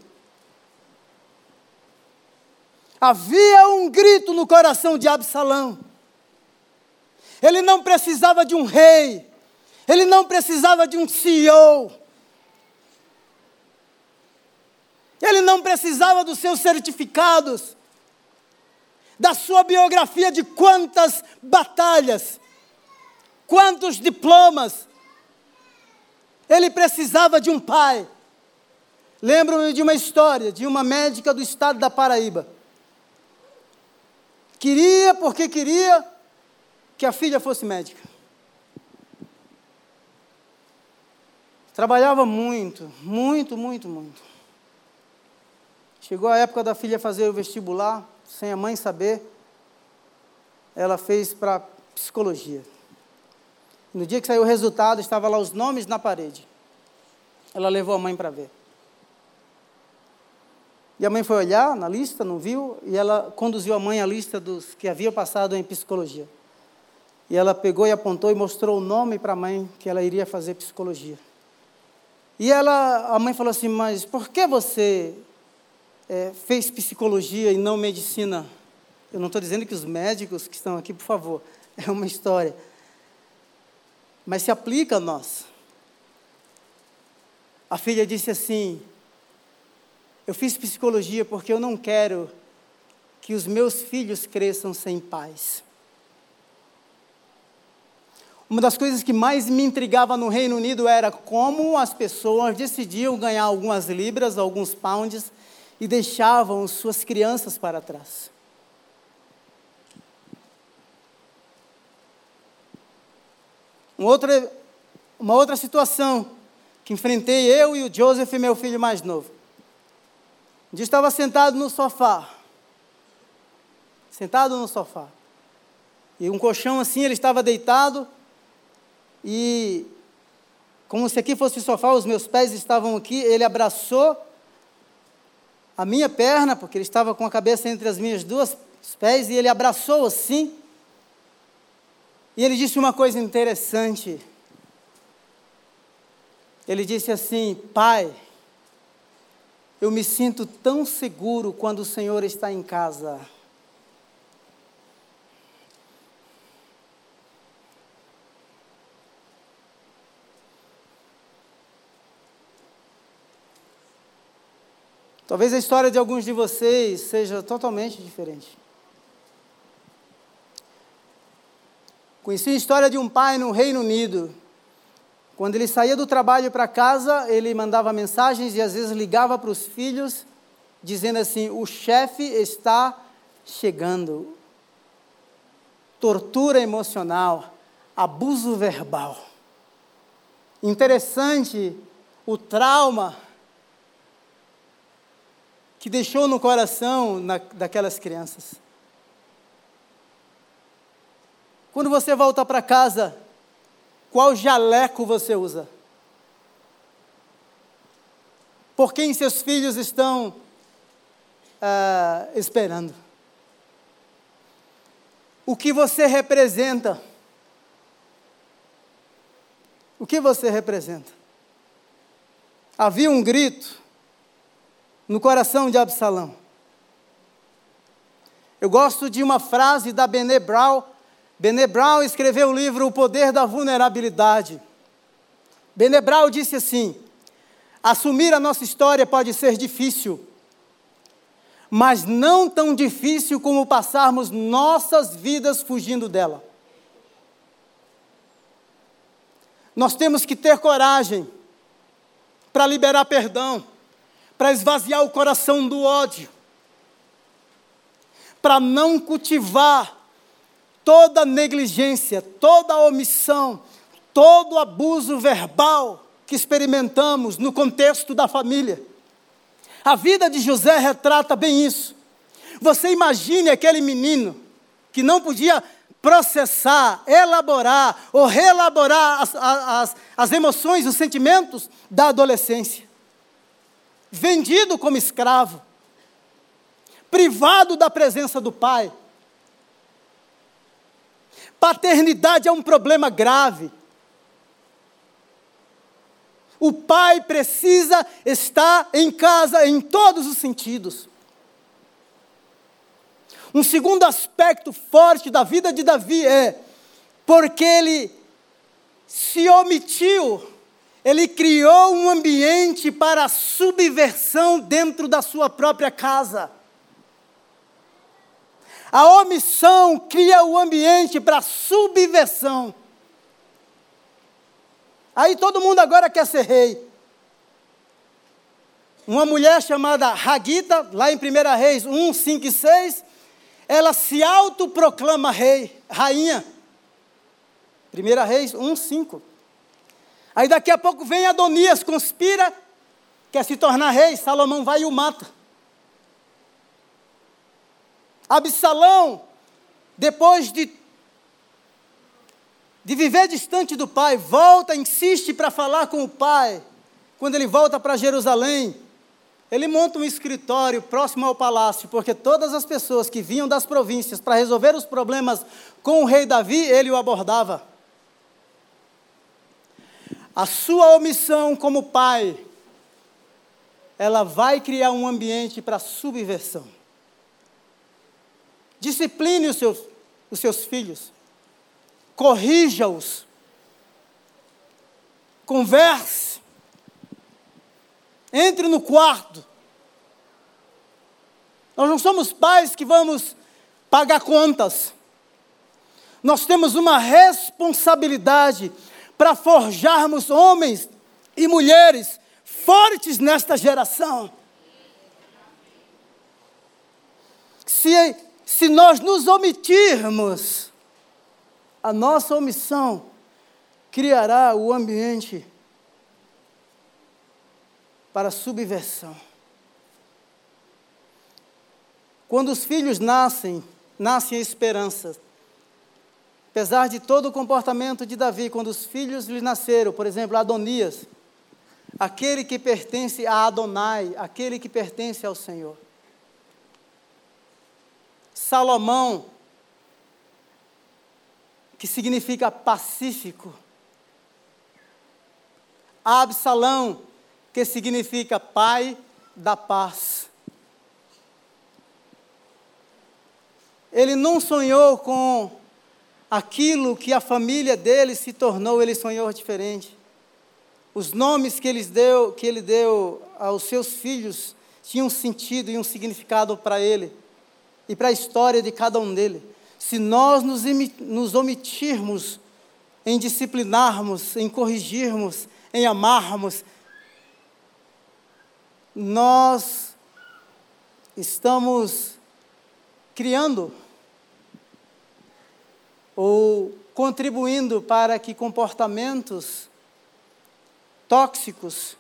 Havia um grito no coração de Absalão. Ele não precisava de um rei, ele não precisava de um CEO, ele não precisava dos seus certificados, da sua biografia de quantas batalhas, quantos diplomas. Ele precisava de um pai. Lembro-me de uma história de uma médica do estado da Paraíba. Queria, porque queria, que a filha fosse médica. Trabalhava muito, muito, muito, muito. Chegou a época da filha fazer o vestibular, sem a mãe saber, ela fez para psicologia. No dia que saiu o resultado, estava lá os nomes na parede. Ela levou a mãe para ver. E a mãe foi olhar na lista, não viu, e ela conduziu a mãe à lista dos que haviam passado em psicologia. E ela pegou e apontou e mostrou o nome para a mãe que ela iria fazer psicologia. E ela, a mãe falou assim: Mas por que você é, fez psicologia e não medicina? Eu não estou dizendo que os médicos que estão aqui, por favor, é uma história. Mas se aplica a nós. A filha disse assim: Eu fiz psicologia porque eu não quero que os meus filhos cresçam sem pais. Uma das coisas que mais me intrigava no Reino Unido era como as pessoas decidiam ganhar algumas libras, alguns pounds, e deixavam suas crianças para trás. Uma outra, uma outra situação que enfrentei eu e o Joseph, meu filho mais novo. Um dia estava sentado no sofá. Sentado no sofá. E um colchão assim, ele estava deitado e como se aqui fosse sofá, os meus pés estavam aqui, ele abraçou a minha perna, porque ele estava com a cabeça entre as minhas duas pés, e ele abraçou assim. E ele disse uma coisa interessante. Ele disse assim: Pai, eu me sinto tão seguro quando o Senhor está em casa. Talvez a história de alguns de vocês seja totalmente diferente. Conheci a história de um pai no Reino Unido. Quando ele saía do trabalho para casa, ele mandava mensagens e às vezes ligava para os filhos, dizendo assim: o chefe está chegando. Tortura emocional, abuso verbal. Interessante o trauma que deixou no coração na, daquelas crianças. Quando você volta para casa, qual jaleco você usa? Por quem seus filhos estão uh, esperando? O que você representa? O que você representa? Havia um grito no coração de Absalão. Eu gosto de uma frase da Bené Brown. Bené Brown escreveu o livro O Poder da Vulnerabilidade. Bené Brown disse assim: Assumir a nossa história pode ser difícil, mas não tão difícil como passarmos nossas vidas fugindo dela. Nós temos que ter coragem para liberar perdão para esvaziar o coração do ódio, para não cultivar toda negligência, toda omissão, todo abuso verbal que experimentamos no contexto da família. A vida de José retrata bem isso. Você imagine aquele menino que não podia processar, elaborar ou reelaborar as, as, as emoções, os sentimentos da adolescência. Vendido como escravo, privado da presença do pai. Paternidade é um problema grave. O pai precisa estar em casa em todos os sentidos. Um segundo aspecto forte da vida de Davi é porque ele se omitiu, ele criou um ambiente para subversão dentro da sua própria casa. A omissão cria o ambiente para subversão. Aí todo mundo agora quer ser rei. Uma mulher chamada Hagita, lá em 1 Reis 1, 5 e 6, ela se autoproclama rei, rainha. 1 Reis 1, 5. Aí daqui a pouco vem Adonias, conspira, quer se tornar rei, Salomão vai e o mata. Absalão, depois de, de viver distante do pai, volta, insiste para falar com o pai. Quando ele volta para Jerusalém, ele monta um escritório próximo ao palácio, porque todas as pessoas que vinham das províncias para resolver os problemas com o rei Davi, ele o abordava. A sua omissão como pai, ela vai criar um ambiente para subversão. Discipline os seus, os seus filhos, corrija-os, converse, entre no quarto. Nós não somos pais que vamos pagar contas. Nós temos uma responsabilidade para forjarmos homens e mulheres fortes nesta geração. Se, se nós nos omitirmos, a nossa omissão criará o ambiente para subversão. Quando os filhos nascem, nascem esperanças. Apesar de todo o comportamento de Davi, quando os filhos lhe nasceram, por exemplo, Adonias, aquele que pertence a Adonai, aquele que pertence ao Senhor. Salomão, que significa pacífico. Absalão, que significa Pai da paz. Ele não sonhou com aquilo que a família dele se tornou, ele sonhou diferente. Os nomes que ele deu, que ele deu aos seus filhos tinham sentido e um significado para ele e para a história de cada um dele. Se nós nos, nos omitirmos em disciplinarmos, em corrigirmos, em amarmos, nós estamos criando ou contribuindo para que comportamentos tóxicos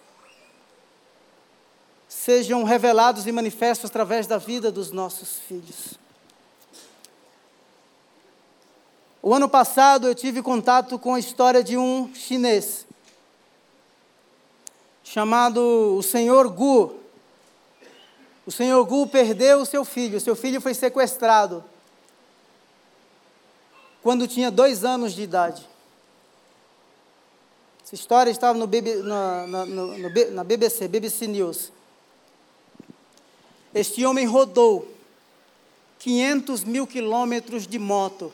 sejam revelados e manifestos através da vida dos nossos filhos. O ano passado eu tive contato com a história de um chinês chamado o senhor Gu. O senhor Gu perdeu o seu filho, o seu filho foi sequestrado quando tinha dois anos de idade. Essa história estava no, na, na, no, na BBC, BBC News. Este homem rodou 500 mil quilômetros de moto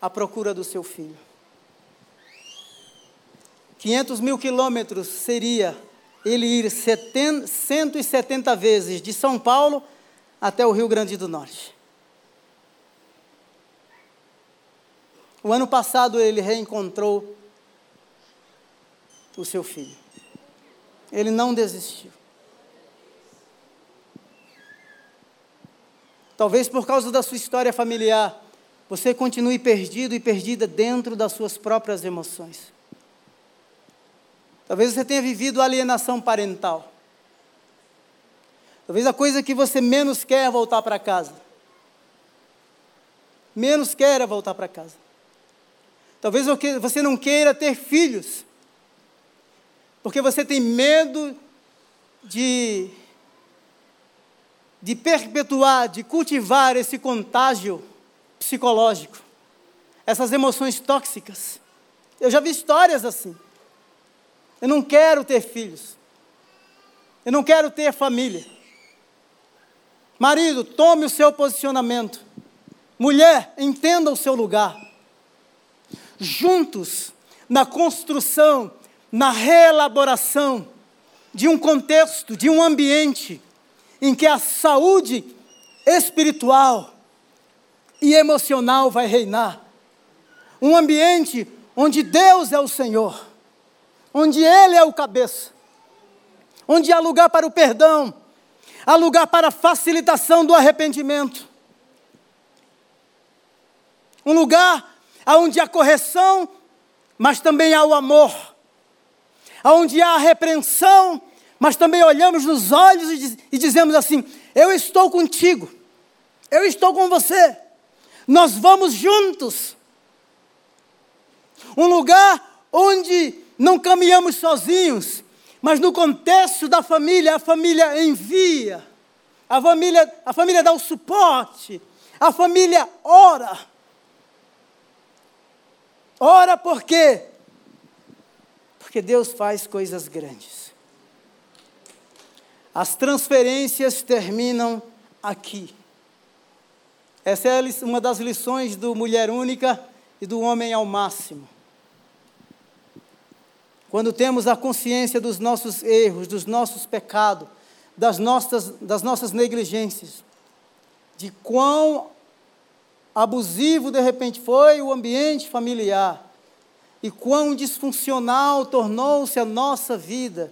à procura do seu filho. 500 mil quilômetros seria ele ir 70, 170 vezes de São Paulo até o Rio Grande do Norte. O ano passado ele reencontrou o seu filho. Ele não desistiu. Talvez por causa da sua história familiar, você continue perdido e perdida dentro das suas próprias emoções. Talvez você tenha vivido alienação parental. Talvez a coisa que você menos quer é voltar para casa. menos queira voltar para casa. Talvez você não queira ter filhos, porque você tem medo de, de perpetuar, de cultivar esse contágio psicológico, essas emoções tóxicas. Eu já vi histórias assim. Eu não quero ter filhos. Eu não quero ter família. Marido, tome o seu posicionamento. Mulher, entenda o seu lugar. Juntos, na construção, na reelaboração de um contexto, de um ambiente em que a saúde espiritual e emocional vai reinar. Um ambiente onde Deus é o Senhor, onde Ele é o cabeça, onde há lugar para o perdão, há lugar para a facilitação do arrependimento. Um lugar onde há correção, mas também há o amor. Onde há a repreensão, mas também olhamos nos olhos e, diz, e dizemos assim: Eu estou contigo, eu estou com você, nós vamos juntos. Um lugar onde não caminhamos sozinhos, mas no contexto da família, a família envia, a família, a família dá o suporte, a família ora. Ora por quê? Porque Deus faz coisas grandes. As transferências terminam aqui. Essa é uma das lições do Mulher Única e do Homem ao Máximo. Quando temos a consciência dos nossos erros, dos nossos pecados, das nossas, das nossas negligências, de quão abusivo de repente foi o ambiente familiar e quão disfuncional tornou-se a nossa vida,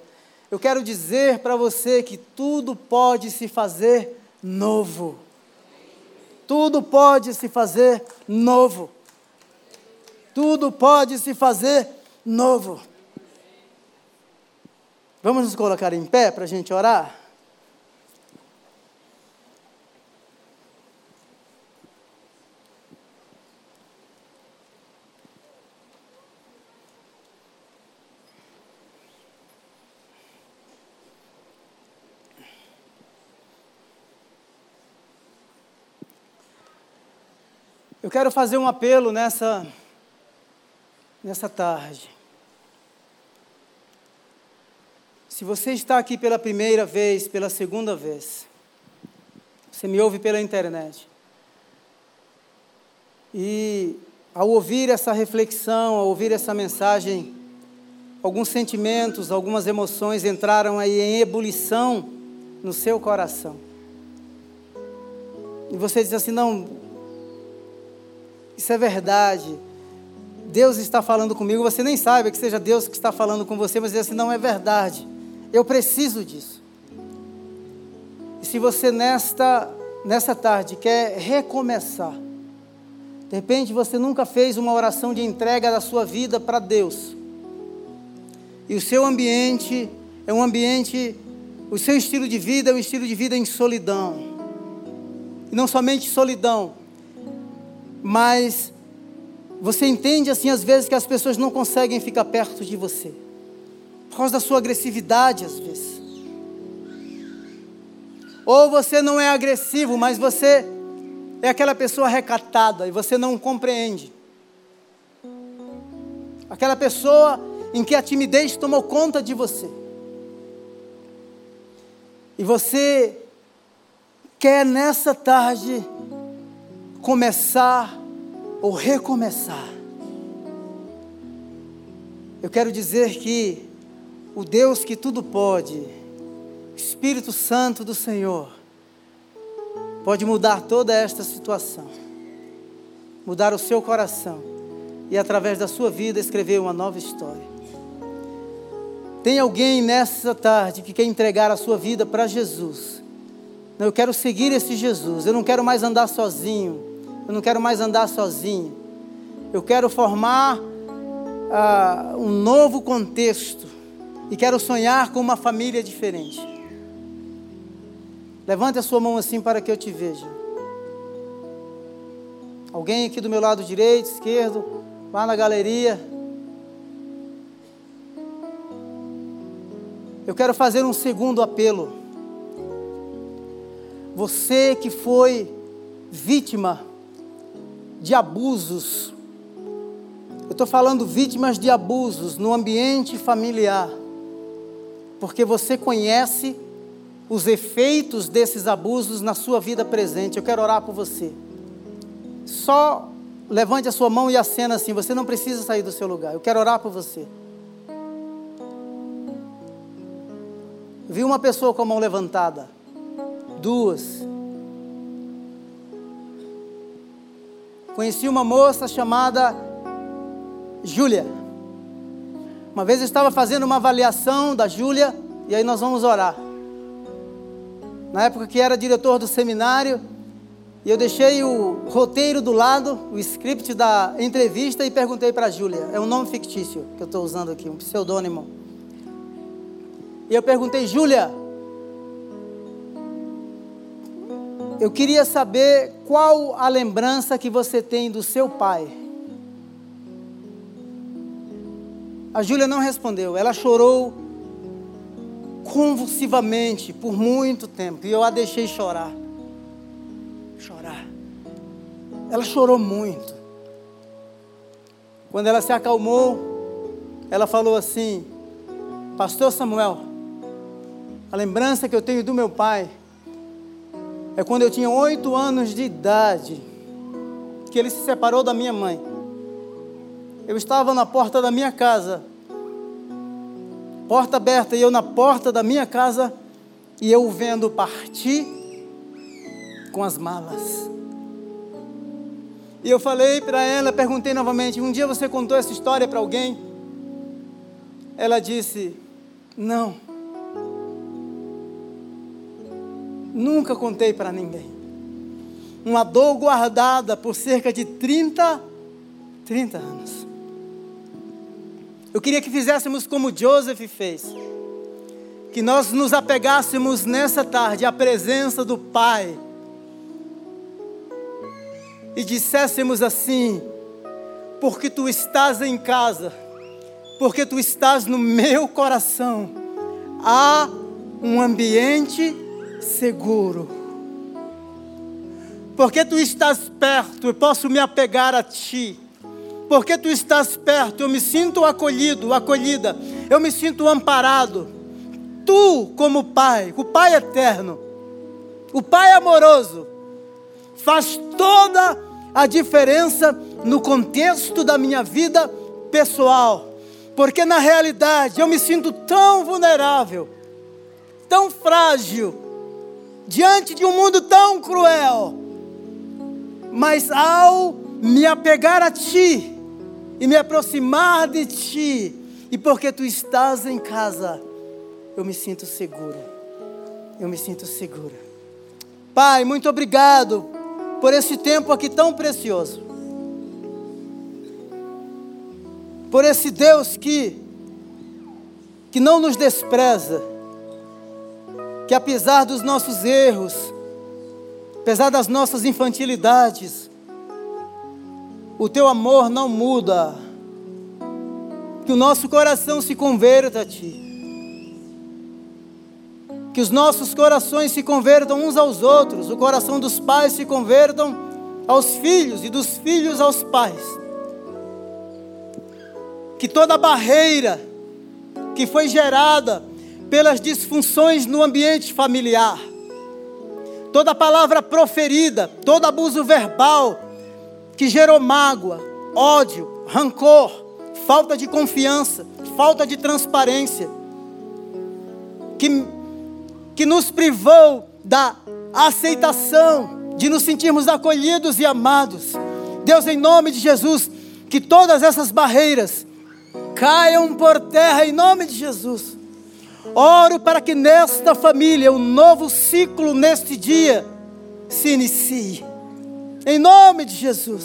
eu quero dizer para você que tudo pode se fazer novo. Tudo pode se fazer novo. Tudo pode se fazer novo. Vamos nos colocar em pé para a gente orar? Eu quero fazer um apelo nessa, nessa tarde. Se você está aqui pela primeira vez, pela segunda vez, você me ouve pela internet, e ao ouvir essa reflexão, ao ouvir essa mensagem, alguns sentimentos, algumas emoções entraram aí em ebulição no seu coração. E você diz assim: não, isso é verdade. Deus está falando comigo, você nem sabe que seja Deus que está falando com você, mas assim: não é verdade. Eu preciso disso. E se você nesta, nessa tarde quer recomeçar, de repente você nunca fez uma oração de entrega da sua vida para Deus, e o seu ambiente é um ambiente, o seu estilo de vida é um estilo de vida em solidão, e não somente solidão, mas você entende assim às vezes que as pessoas não conseguem ficar perto de você por causa da sua agressividade às vezes. Ou você não é agressivo, mas você é aquela pessoa recatada e você não compreende. Aquela pessoa em que a timidez tomou conta de você. E você quer nessa tarde começar ou recomeçar. Eu quero dizer que o Deus que tudo pode, Espírito Santo do Senhor, pode mudar toda esta situação, mudar o seu coração e, através da sua vida, escrever uma nova história. Tem alguém nessa tarde que quer entregar a sua vida para Jesus? Eu quero seguir esse Jesus, eu não quero mais andar sozinho, eu não quero mais andar sozinho, eu quero formar ah, um novo contexto e quero sonhar com uma família diferente. Levante a sua mão assim para que eu te veja. Alguém aqui do meu lado direito, esquerdo, lá na galeria. Eu quero fazer um segundo apelo. Você que foi vítima de abusos, eu estou falando vítimas de abusos no ambiente familiar, porque você conhece os efeitos desses abusos na sua vida presente. Eu quero orar por você. Só levante a sua mão e acena assim. Você não precisa sair do seu lugar. Eu quero orar por você. Vi uma pessoa com a mão levantada. Duas. Conheci uma moça chamada Júlia. Uma vez eu estava fazendo uma avaliação da Júlia e aí nós vamos orar. Na época que era diretor do seminário, e eu deixei o roteiro do lado, o script da entrevista e perguntei para a Júlia. É um nome fictício que eu estou usando aqui, um pseudônimo. E eu perguntei, Júlia, eu queria saber qual a lembrança que você tem do seu pai. A Júlia não respondeu, ela chorou convulsivamente por muito tempo e eu a deixei chorar chorar. Ela chorou muito. Quando ela se acalmou, ela falou assim: Pastor Samuel, a lembrança que eu tenho do meu pai é quando eu tinha oito anos de idade, que ele se separou da minha mãe. Eu estava na porta da minha casa, porta aberta, e eu na porta da minha casa, e eu vendo partir com as malas. E eu falei para ela, perguntei novamente: um dia você contou essa história para alguém? Ela disse: não. Nunca contei para ninguém. Uma dor guardada por cerca de 30, 30 anos. Eu queria que fizéssemos como Joseph fez. Que nós nos apegássemos nessa tarde à presença do Pai e disséssemos assim: porque tu estás em casa, porque tu estás no meu coração, há um ambiente seguro. Porque tu estás perto, eu posso me apegar a ti. Porque tu estás perto, eu me sinto acolhido, acolhida, eu me sinto amparado. Tu, como Pai, o Pai eterno, o Pai amoroso, faz toda a diferença no contexto da minha vida pessoal. Porque na realidade eu me sinto tão vulnerável, tão frágil, diante de um mundo tão cruel. Mas ao me apegar a Ti e me aproximar de Ti, e porque Tu estás em casa, eu me sinto seguro. Eu me sinto segura. Pai, muito obrigado por esse tempo aqui tão precioso. Por esse Deus que que não nos despreza, que apesar dos nossos erros, apesar das nossas infantilidades, o teu amor não muda. Que o nosso coração se converta a ti que os nossos corações se convertam uns aos outros, o coração dos pais se convertam aos filhos e dos filhos aos pais. Que toda barreira que foi gerada pelas disfunções no ambiente familiar, toda palavra proferida, todo abuso verbal que gerou mágoa, ódio, rancor, falta de confiança, falta de transparência, que que nos privou da aceitação, de nos sentirmos acolhidos e amados. Deus, em nome de Jesus, que todas essas barreiras caiam por terra em nome de Jesus. Oro para que nesta família um novo ciclo neste dia se inicie. Em nome de Jesus.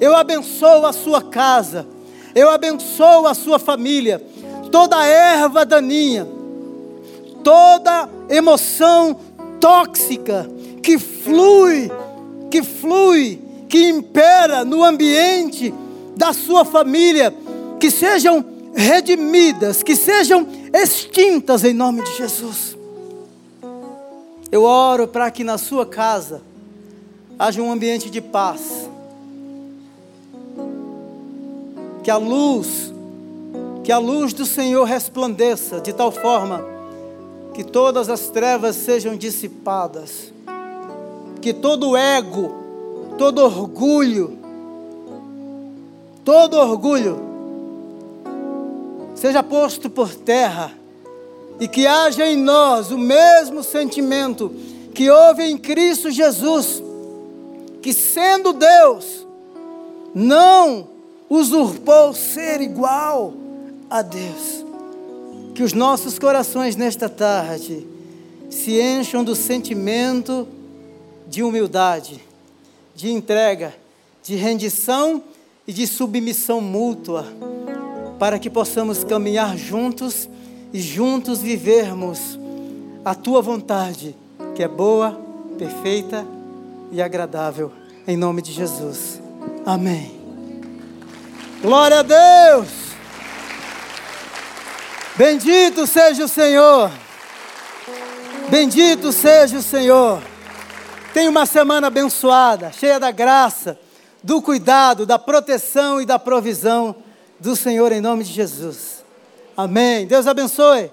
Eu abençoo a sua casa. Eu abençoo a sua família. Toda erva daninha toda emoção tóxica que flui, que flui que impera no ambiente da sua família, que sejam redimidas, que sejam extintas em nome de Jesus. Eu oro para que na sua casa haja um ambiente de paz, que a luz, que a luz do Senhor resplandeça de tal forma que todas as trevas sejam dissipadas, que todo ego, todo orgulho, todo orgulho seja posto por terra e que haja em nós o mesmo sentimento que houve em Cristo Jesus, que sendo Deus, não usurpou ser igual a Deus. Que os nossos corações nesta tarde se encham do sentimento de humildade, de entrega, de rendição e de submissão mútua, para que possamos caminhar juntos e juntos vivermos a tua vontade, que é boa, perfeita e agradável, em nome de Jesus. Amém. Glória a Deus! Bendito seja o Senhor. Bendito seja o Senhor. Tenha uma semana abençoada, cheia da graça, do cuidado, da proteção e da provisão do Senhor em nome de Jesus. Amém. Deus abençoe.